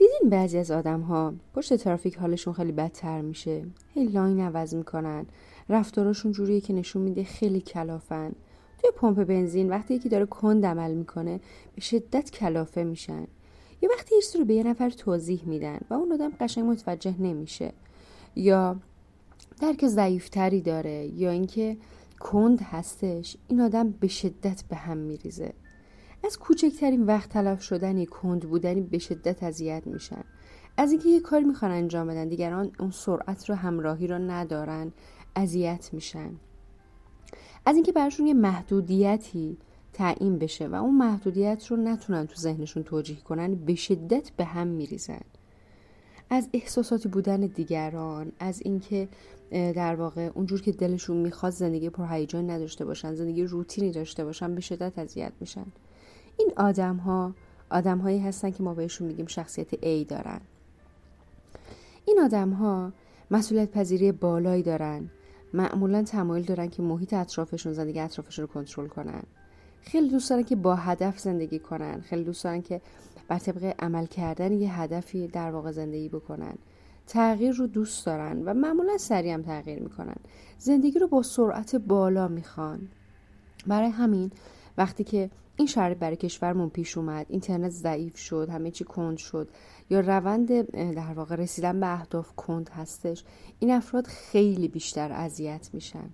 دیدین بعضی از آدم ها پشت ترافیک حالشون خیلی بدتر میشه هی لاین عوض می‌کنن رفتاراشون جوریه که نشون میده خیلی کلافن. توی پمپ بنزین وقتی یکی داره کند عمل می‌کنه به شدت کلافه میشن. یا وقتی یه رو به یه نفر توضیح میدن و اون آدم قشنگ متوجه نمیشه. یا درک ضعیفتری داره یا اینکه کند هستش این آدم به شدت به هم میریزه. از کوچکترین وقت تلف شدنی کند بودنی به شدت اذیت میشن. از اینکه یه کاری می‌خوان انجام بدن دیگران اون سرعت رو همراهی رو ندارن اذیت میشن. از اینکه براشون یه محدودیتی تعیین بشه و اون محدودیت رو نتونن تو ذهنشون توجیه کنن به شدت به هم میریزن. از احساساتی بودن دیگران از اینکه در واقع اونجور که دلشون می‌خواد زندگی پرهیجان نداشته باشن زندگی روتینی داشته باشن به شدت اذیت میشن. این آدم ها آدم هایی هستن که ما بهشون میگیم شخصیت A دارن. این آدم ها مسئولیت پذیری بالایی دارن. معمولا تمایل دارن که محیط اطرافشون زندگی اطرافشون رو کنترل کنن. خیلی دوست دارن که با هدف زندگی کنن. خیلی دوست دارن که بر طبق عمل کردن یه هدفی در واقع زندگی بکنن. تغییر رو دوست دارن و معمولا سریع هم تغییر می‌کنن. زندگی رو با سرعت بالا می‌خوان. برای همین وقتی که این شرایط برای کشورمون پیش اومد اینترنت ضعیف شد همه چی کند شد یا روند در واقع رسیدن به اهداف کند هستش این افراد خیلی بیشتر اذیت میشن.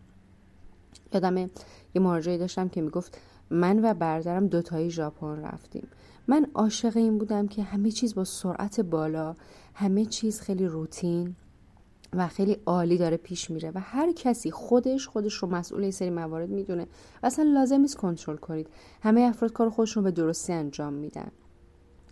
یادم یه مراجعه داشتم که می‌گفت من و برادرم دوتایی ژاپن رفتیم. من عاشق این بودم که همه چیز با سرعت بالا همه چیز خیلی روتین. و خیلی عالی داره پیش میره و هر کسی خودش خودش رو مسئول این سری موارد می‌دونه. و اصلا لازم نیست کنترل کنید. همه افراد کار خودشون به درستی انجام میدن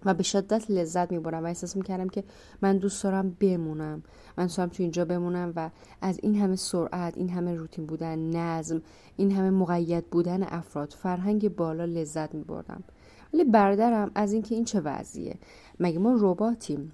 و به شدت لذت می‌برم و احساس می‌کردم که من دوست دارم بمونم. من دوست دارم تو اینجا بمونم و از این همه سرعت این همه روتین بودن نظم این همه مقید بودن افراد فرهنگ بالا لذت میبردم. ولی برادرم از اینکه این چه وضعیه؟ مگه ما رباتیم؟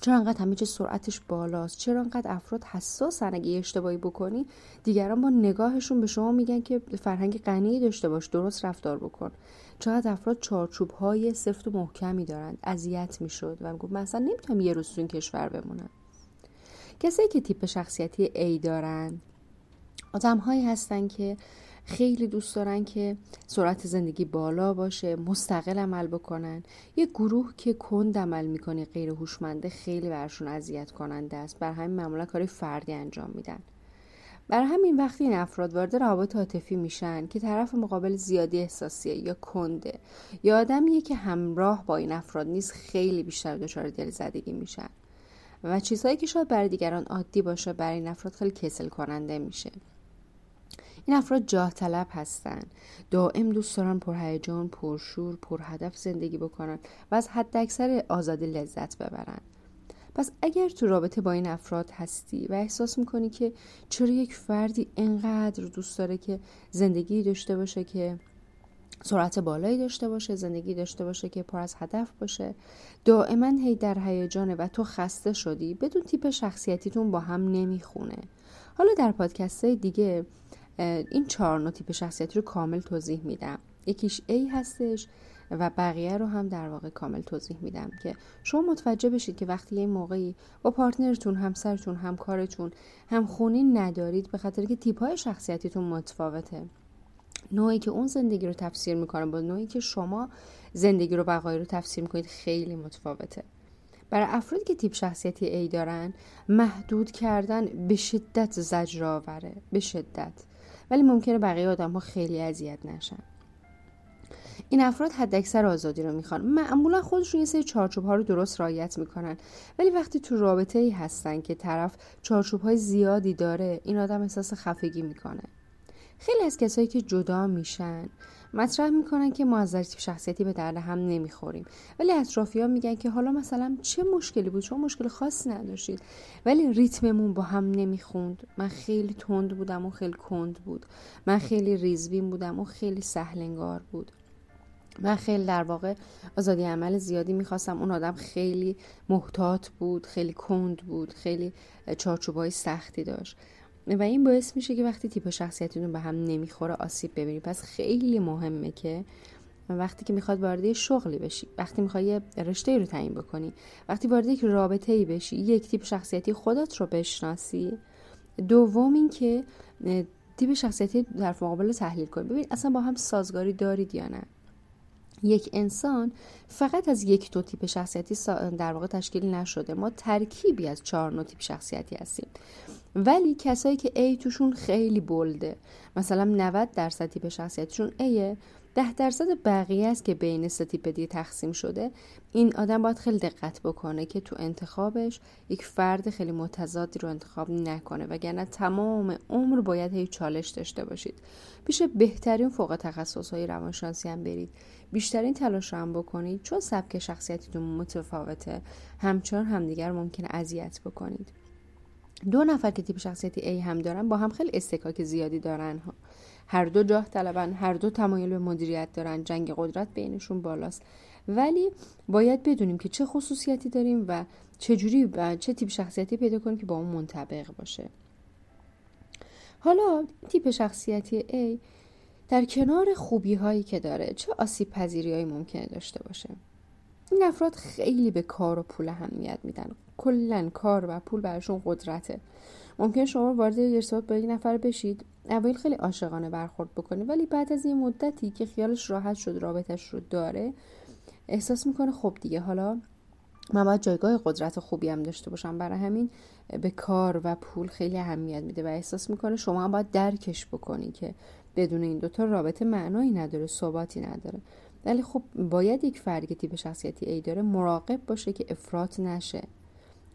چرا انقدر همه چه سرعتش بالاست؟ چرا انقدر افراد حساسن اگه اشتباهی بکنی؟ دیگران با نگاهشون به شما میگن که فرهنگ غنی داشته باش درست رفتار بکن. چقدر افراد چارچوب های سفت و محکمی دارند اذیت می‌شد و می‌گفت من اصلا نمی‌تونم یه روز تو این کشور بمونم. کسایی که تیپ شخصیتی A دارن آدم هایی هستن که خیلی دوست دارن که سرعت زندگی بالا باشه مستقل عمل بکنن. یه گروه که کند عمل می‌کنه غیر هوشمنده خیلی برشون اذیت کننده است. بر همین معمولا کاری فردی انجام میدن. بر همین وقتی این افراد وارد روابط عاطفی میشن که طرف مقابل زیادی احساسیه یا کنده. یا آدمیه که همراه با این افراد نیست خیلی بیشتر دچار دلزدگی میشن. و چیزهایی که شاید برای دیگران عادی باشه برای این افراد خیلی کسل کننده میشه. این افراد جاه طلب هستن. دائم دوست دارن پرهیجان پرشور پرهدف زندگی بکنن و از حد اکثر آزادی لذت ببرن. پس اگر تو رابطه با این افراد هستی و احساس می‌کنی که چرا یک فردی انقدر دوست داره که زندگی داشته باشه که سرعت بالایی داشته باشه زندگی داشته باشه که پر از هدف باشه دائما هی در هیجانه و تو خسته شدی بدون تیپ شخصیتیتون با هم نمی‌خونه. حالا در پادکست دیگه این چهار نوع تیپ شخصیتی رو کامل توضیح میدم. یکیش A هستش و بقیه رو هم در واقع کامل توضیح میدم که شما متوجه بشید که وقتی یه موقعی با پارتنرتون همسرتون همکارتون هم خونی ندارید به خاطر که تیپ های شخصیتیتون متفاوته. نوعی که اون زندگی رو تفسیر می‌کنه با نوعی که شما زندگی رو بقایی رو تفسیر می‌کنید خیلی متفاوته. برای افرادی که تیپ شخصیتی ای دارن محدود کردن به شدت زجرآوره به شدت. ولی ممکنه بقیه آدم ها خیلی اذیت نشن. این افراد حداکثر آزادی رو می‌خوان. معمولا خودشون یه سری چارچوب ها رو درست رعایت می‌کنن. ولی وقتی تو رابطه ای هستن که طرف چارچوب های زیادی داره این آدم احساس خفگی می‌کنه. خیلی از کسایی که جدا میشن مطرح می‌کنن که ما از شخصیتی به درد هم نمی‌خوریم. ولی اطرافی ها میگن که حالا مثلا چه مشکلی بود؟ شما مشکل خاصی نداشتید. ولی ریتممون با هم نمی‌خوند. من خیلی تند بودم و خیلی کند بود. من خیلی ریزبین بودم و خیلی سهلنگار بود. من خیلی در واقع آزادی عمل زیادی می‌خواستم. اون آدم خیلی محتاط بود خیلی کند بود خیلی چارچوبای سختی داشت. و این باعث میشه که وقتی تیپ شخصیتتون به هم نمی‌خوره آسیب ببینید پس خیلی مهمه که وقتی که می‌خواد وارد شغلی بشی وقتی می‌خوای رشته رو تعیین بکنی وقتی وارد یک رابطه ای بشی یک تیپ شخصیتی خودت رو بشناسی. دوم اینکه تیپ شخصیتی در مقابل تحلیل کنی. ببین اصلا با هم سازگاری دارید یا نه؟ یک انسان فقط از یک دو تیپ شخصیتی در واقع تشکیل نشده. ما ترکیبی از چهار نوع تیپ شخصیتی هستیم. ولی کسایی که A توشون خیلی بلده. مثلا 90 درصد تیپ شخصیتشون A ده درصد بقیه است که بین سه تیپ دیگه تقسیم شده. این آدم باید خیلی دقت بکنه که تو انتخابش یک فرد خیلی متضادی رو انتخاب نکنه. وگرنه تمام عمر باید هی چالش داشته باشید. پیش بهترین فوق تخصص های روانشناسی هم برید. بیشترین تلاش هم بکنید. چون سبک شخصیتیتون متفاوته. همچنان همدیگر ممکنه اذیت بکنید. دو نفر که تیپ شخصیتی A هم دارن با هم خیلی استکاک زیادی دارن ها. هر دو جاه طلبن هر دو تمایل به مدیریت دارن جنگ قدرت بینشون بالاست. ولی باید بدونیم که چه خصوصیتی داریم و چه جوری و چه تیپ شخصیتی پیدا کنیم که با اون منطبق باشه. حالا تیپ شخصیتی A در کنار خوبی هایی که داره چه آسیب پذیری هایی ممکنه داشته باشه؟ این افراد خیلی به کار و پول اهمیت میدن. کلا کار و پول براشون قدرته. ممکن شما وارد ارتباط با یک نفر بشید اوایل خیلی عاشقانه برخورد بکنه ولی بعد از این مدتی که خیالش راحت شد رابطش رو داره احساس می‌کنه خب دیگه حالا من باید جایگاه قدرت خوبی هم داشته باشم. برای همین به کار و پول خیلی اهمیت میده و احساس می‌کنه شما هم باید درکش بکنی که بدون این دوتا رابطه معنایی نداره ثباتی نداره. ولی خب باید یک فردی که تیپ شخصیتی ای داره مراقب باشه که افراط نشه.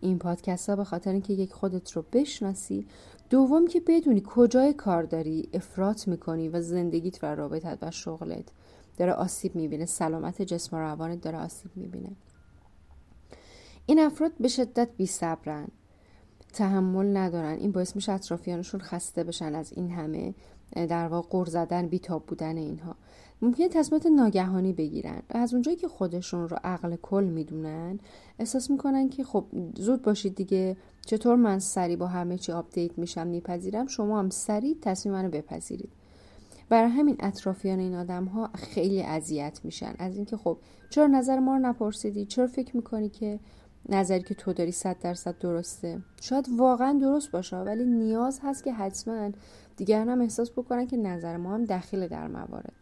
این پادکست ها به خاطر اینکه یک خودت رو بشناسی دوم که بدونی کجای کار داری افراط می‌کنی و زندگیت و رابطت و شغلت داره آسیب می‌بینه سلامت جسم و روانت داره آسیب می‌بینه. این افراد به شدت بی صبرن تحمل ندارن این باعث میشه اطرافیانشون خسته بشن از این همه. در واقع غر زدن بیتاب بودن اینها. ممکنه تصمیمات ناگهانی بگیرن. و از اونجایی که خودشون رو عقل کل می‌دونن احساس می‌کنن که خب زود باشید دیگه. چطور من سریع با همه چی update میشم میپذیرم شما هم سریع تصمیم منو بپذیرید. برای همین اطرافیان این آدم ها خیلی اذیت میشن. از اینکه خب چرا نظر ما رو نپرسیدی؟ چرا فکر می‌کنی که نظری که تو داری صد درصد درسته. شاید واقعا درست باشه ولی نیاز هست که حتما دیگران هم احساس بکنن که نظر ما هم دخیل در موارد.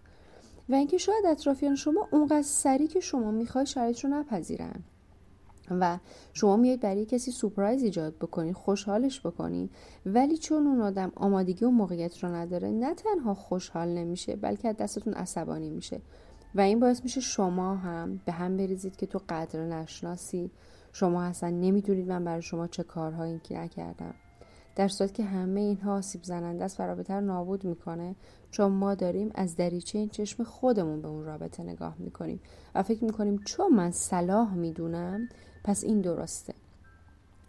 و اینکه شاید اطرافیان شما اونقدر سریع که شما می‌خوای شرایط رو نپذیرن. و شما میاد برای کسی سپرایز ایجاد بکنی خوشحالش بکنی ولی چون اون آدم آمادگی و موقعیت رو نداره نه تنها خوشحال نمیشه بلکه از دستتون عصبانی میشه. و این باعث میشه شما هم به هم بریزید که تو قدر نشناسی. شما اصلا نمی‌دونید من برای شما چه کارهایی که نکردم در صورت که همه اینها آسیب زننده است و رابطه نابود می‌کنه چون ما داریم از دریچه این چشم خودمون به اون رابطه نگاه می‌کنیم و فکر می‌کنیم چون من صلاح می‌دونم پس این درسته.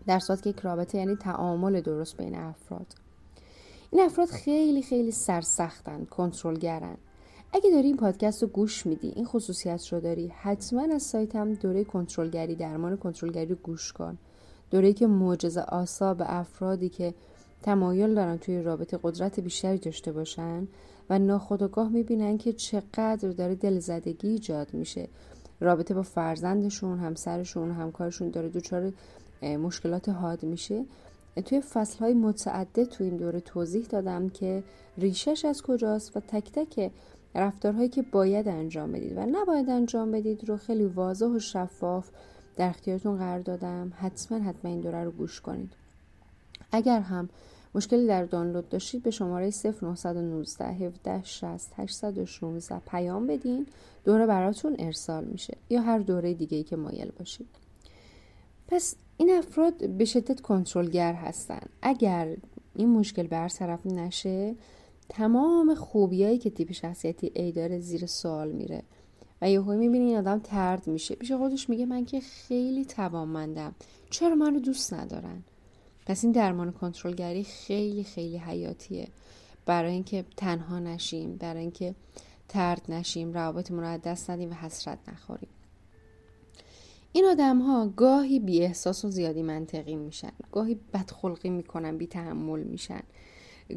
در صورت که یک رابطه یعنی تعامل درست بین افراد. این افراد خیلی خیلی سرسختن کنترلگرن. اگه داری این پادکست رو گوش میدی این خصوصیت رو داری حتما از سایتم دوره کنترلگری درمان کنترلگری رو گوش کن. دوره که معجزه آسا به افرادی که تمایل دارن توی رابطه قدرت بیشتری داشته باشن و ناخودآگاه می‌بینن که چقدر داره دلزدگی ایجاد میشه. رابطه با فرزندشون همسرشون همکارشون داره دچار مشکلات حاد میشه. توی فصل های متعدد تو این دوره توضیح دادم که ریشش از کجاست و تک تک رفتارهایی که باید انجام بدید و نباید انجام بدید رو خیلی واضح و شفاف در اختیارتون قرار دادم. حتما حتما این دوره رو گوش کنید. اگر هم مشکلی در دانلود داشتید به شماره 0919 17 60 816 پیام بدین. دوره براتون ارسال میشه یا هر دوره دیگه ای که مایل باشید. پس این افراد به شدت کنترلگر هستن. اگر این مشکل برطرف نشه تمام خوبیایی که تیپ شخصیتی ای داره زیر سوال میره. و یهو می‌بینی این آدم ترد میشه. پیش خودش میگه من که خیلی توانمندم. چرا منو دوست ندارن؟ پس این درمان کنترلگری خیلی خیلی حیاتیه. برای اینکه تنها نشیم برای اینکه ترد نشیم روابطمون رو از دست ندیم و حسرت نخوریم. این آدم ها گاهی بی احساس و زیادی منطقی میشن. گاهی بدخلقی می‌کنن بی تحمل میشن.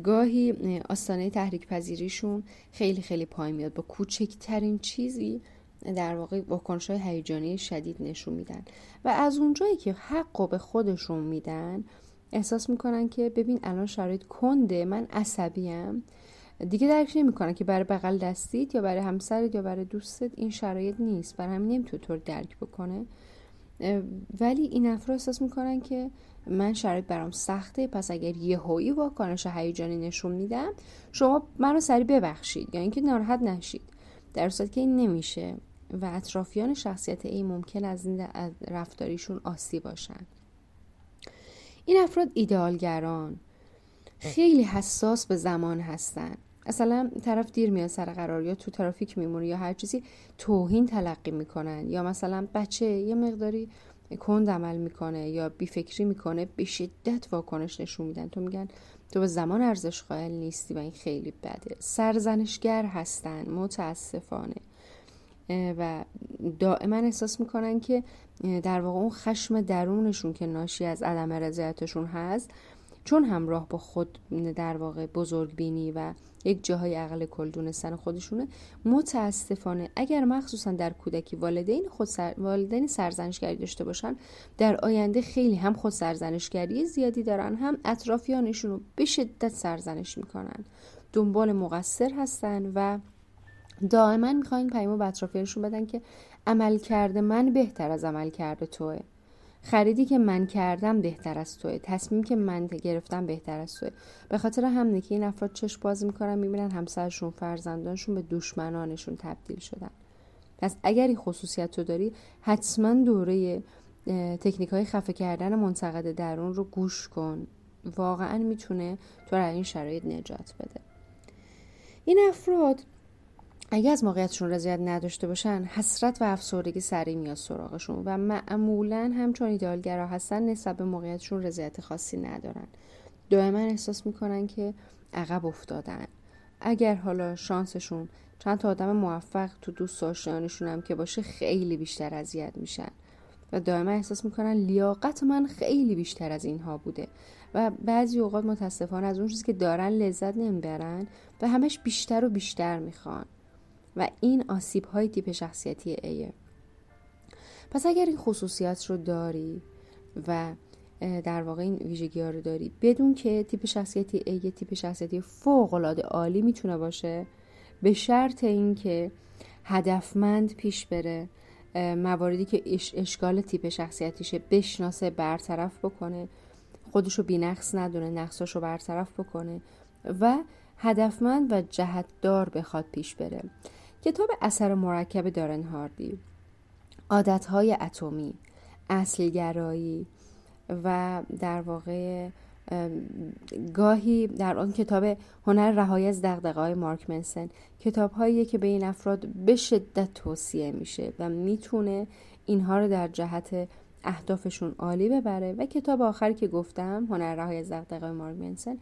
گاهی آستانه تحریک پذیریشون خیلی خیلی پایین میاد. با کوچکترین چیزی در واقع واکنش های هیجانی شدید نشون میدن. و از اونجایی که حق به خودشون میدن احساس می‌کنن که ببین الان شرایط کنده من عصبیم. دیگه درک نمی‌کنن که برای بغل دستید یا برای همسرت یا برای دوستت این شرایط نیست. برای همین نمی‌تونه طور درک بکنه. ولی این افراد احساس می‌کنن که من شرایط برام سخته پس اگر یه هایی واکنش هیجانی نشون میدم شما منو سری ببخشید یا اینکه ناراحت نشید. در صورتی که این نمیشه و اطرافیان شخصیت ای ممکن از این رفتاریشون آسی باشن. این افراد ایدئالگران خیلی حساس به زمان هستن. اصلا طرف دیر میاد سر قرار یا تو ترافیک میمونه یا هر چیزی توهین تلقی می‌کنن یا مثلا بچه یه مقداری کند عمل می‌کنه یا بیفکری می‌کنه به شدت واکنش نشون میدن. تو میگن تو به زمان ارزش قائل نیستی و این خیلی بده. سرزنشگر هستن متاسفانه. و دائما احساس می‌کنن که در واقع اون خشم درونشون که ناشی از عدم رضایتشون هست چون همراه با خود در واقع بزرگ بینی و یک جاهای عقل کل دونستن خودشونه متاسفانه اگر مخصوصا در کودکی والدین خود سر... والدین سرزنشگری داشته باشن در آینده خیلی هم خود سرزنشگری زیادی دارن هم اطرافیانشون رو به شدت سرزنش می‌کنن. دنبال مقصر هستن و دائما می‌خواین پیمو به اطرافیانشون بدن که عمل کرده من بهتر از عمل کرده توه. خریدی که من کردم بهتر از توه. تصمیم که من گرفتم بهتر از توه. به خاطر همینه که این افراد چشم باز می‌کنن می‌بینن همسرشون فرزندانشون به دشمنانشون تبدیل شدن. پس اگر این خصوصیت رو داری حتما دوره تکنیک های خفه کردن منتقد درون رو گوش کن. واقعا می‌تونه تو را این شرایط نجات بده. این افراد اگه از موقعیتشون رضایت نداشته باشن حسرت و افسردگی سریع میاد سراغشون و معمولا هم چون ایدالگرا هستن نسبت به موقعیتشون رضایت خاصی ندارن. دائما احساس می‌کنن که عقب افتادن. اگر حالا شانسشون چند تا آدم موفق تو دوست آشنایانشون هم که باشه خیلی بیشتر اذیت میشن. و دائما احساس می‌کنن لیاقت من خیلی بیشتر از اینها بوده. و بعضی اوقات متاسفانه از اون چیزی که دارن لذت نمی‌برن و همش بیشتر و بیشتر می‌خوان. و این آسیب های تیپ شخصیتی ایه پس اگر این خصوصیات رو داری و در واقع این ویژگی ها رو داری بدون که تیپ شخصیتی ای یه تیپ شخصیتی فوق العاده عالی می‌تونه باشه به شرط اینکه هدفمند پیش بره مواردی که اشکال تیپ شخصیتیشه بشناسه برطرف بکنه خودشو بینقص ندونه نقصاشو برطرف بکنه و هدفمند و جهتدار بخواد پیش بره. کتاب اثر مرکب دارن هاردی. عادتهای اتمی اصلگرایی و در واقع گاهی در آن کتاب هنر رهایی از های مارک منسن کتاب هایی که به این افراد به شدت توصیه میشه و می‌تونه اینها رو در جهت اهدافشون عالی ببره. و کتاب آخری که گفتم هنر رهایی از های مارک منسن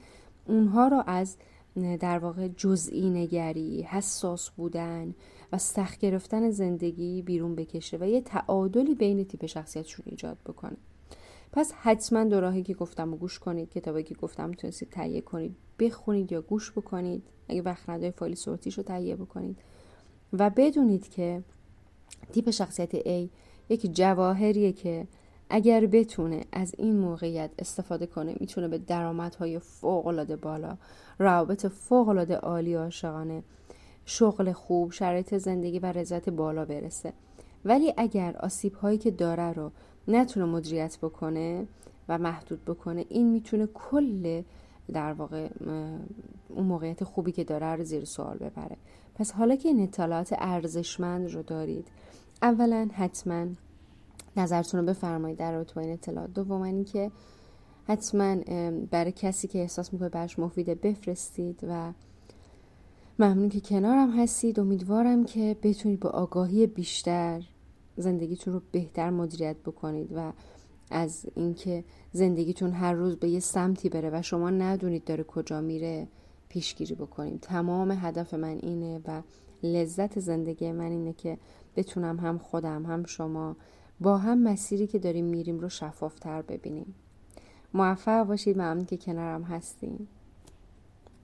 اونها رو از در واقع جزئی نگری حساس بودن و سخت گرفتن زندگی بیرون بکشه و یه تعادلی بین تیپ شخصیتشون ایجاد بکنه. پس حتما دو راهی که گفتم و گوش کنید کتابی که گفتم تونستید تهیه کنید. بخونید یا گوش بکنید. اگه وقت نداری فایل صوتیش رو تهیه بکنید. و بدونید که تیپ شخصیت A یک جواهریه که اگر بتونه از این موقعیت استفاده کنه می‌تونه به درآمدهای فوق بالا روابط فوق العاده عالی عاشقانه شغل خوب شرایط زندگی و رضایت بالا برسه. ولی اگر آسیب هایی که داره رو نتونه مدیریت بکنه و محدود بکنه این می‌تونه کل در واقع اون موقعیت خوبی که داره رو زیر سوال ببره. پس حالا که این اطلاعات ارزشمند رو دارید اولا حتما نظرتون رو بفرمایید در رابطه با این اطلاعات. دوم که حتما برای کسی که احساس می‌کنه برش مفیده بفرستید و ممنون که کنارم هستید. امیدوارم که بتونید با آگاهی بیشتر زندگیتون رو بهتر مدیریت بکنید و از اینکه زندگیتون هر روز به یه سمتی بره و شما ندونید داره کجا میره پیشگیری بکنیم تمام هدف من اینه و لذت زندگی من اینه که بتونم هم خودم هم شما با هم مسیری که داریم میریم رو شفافتر ببینیم. موفق باشید ممنون که کنارم هستیم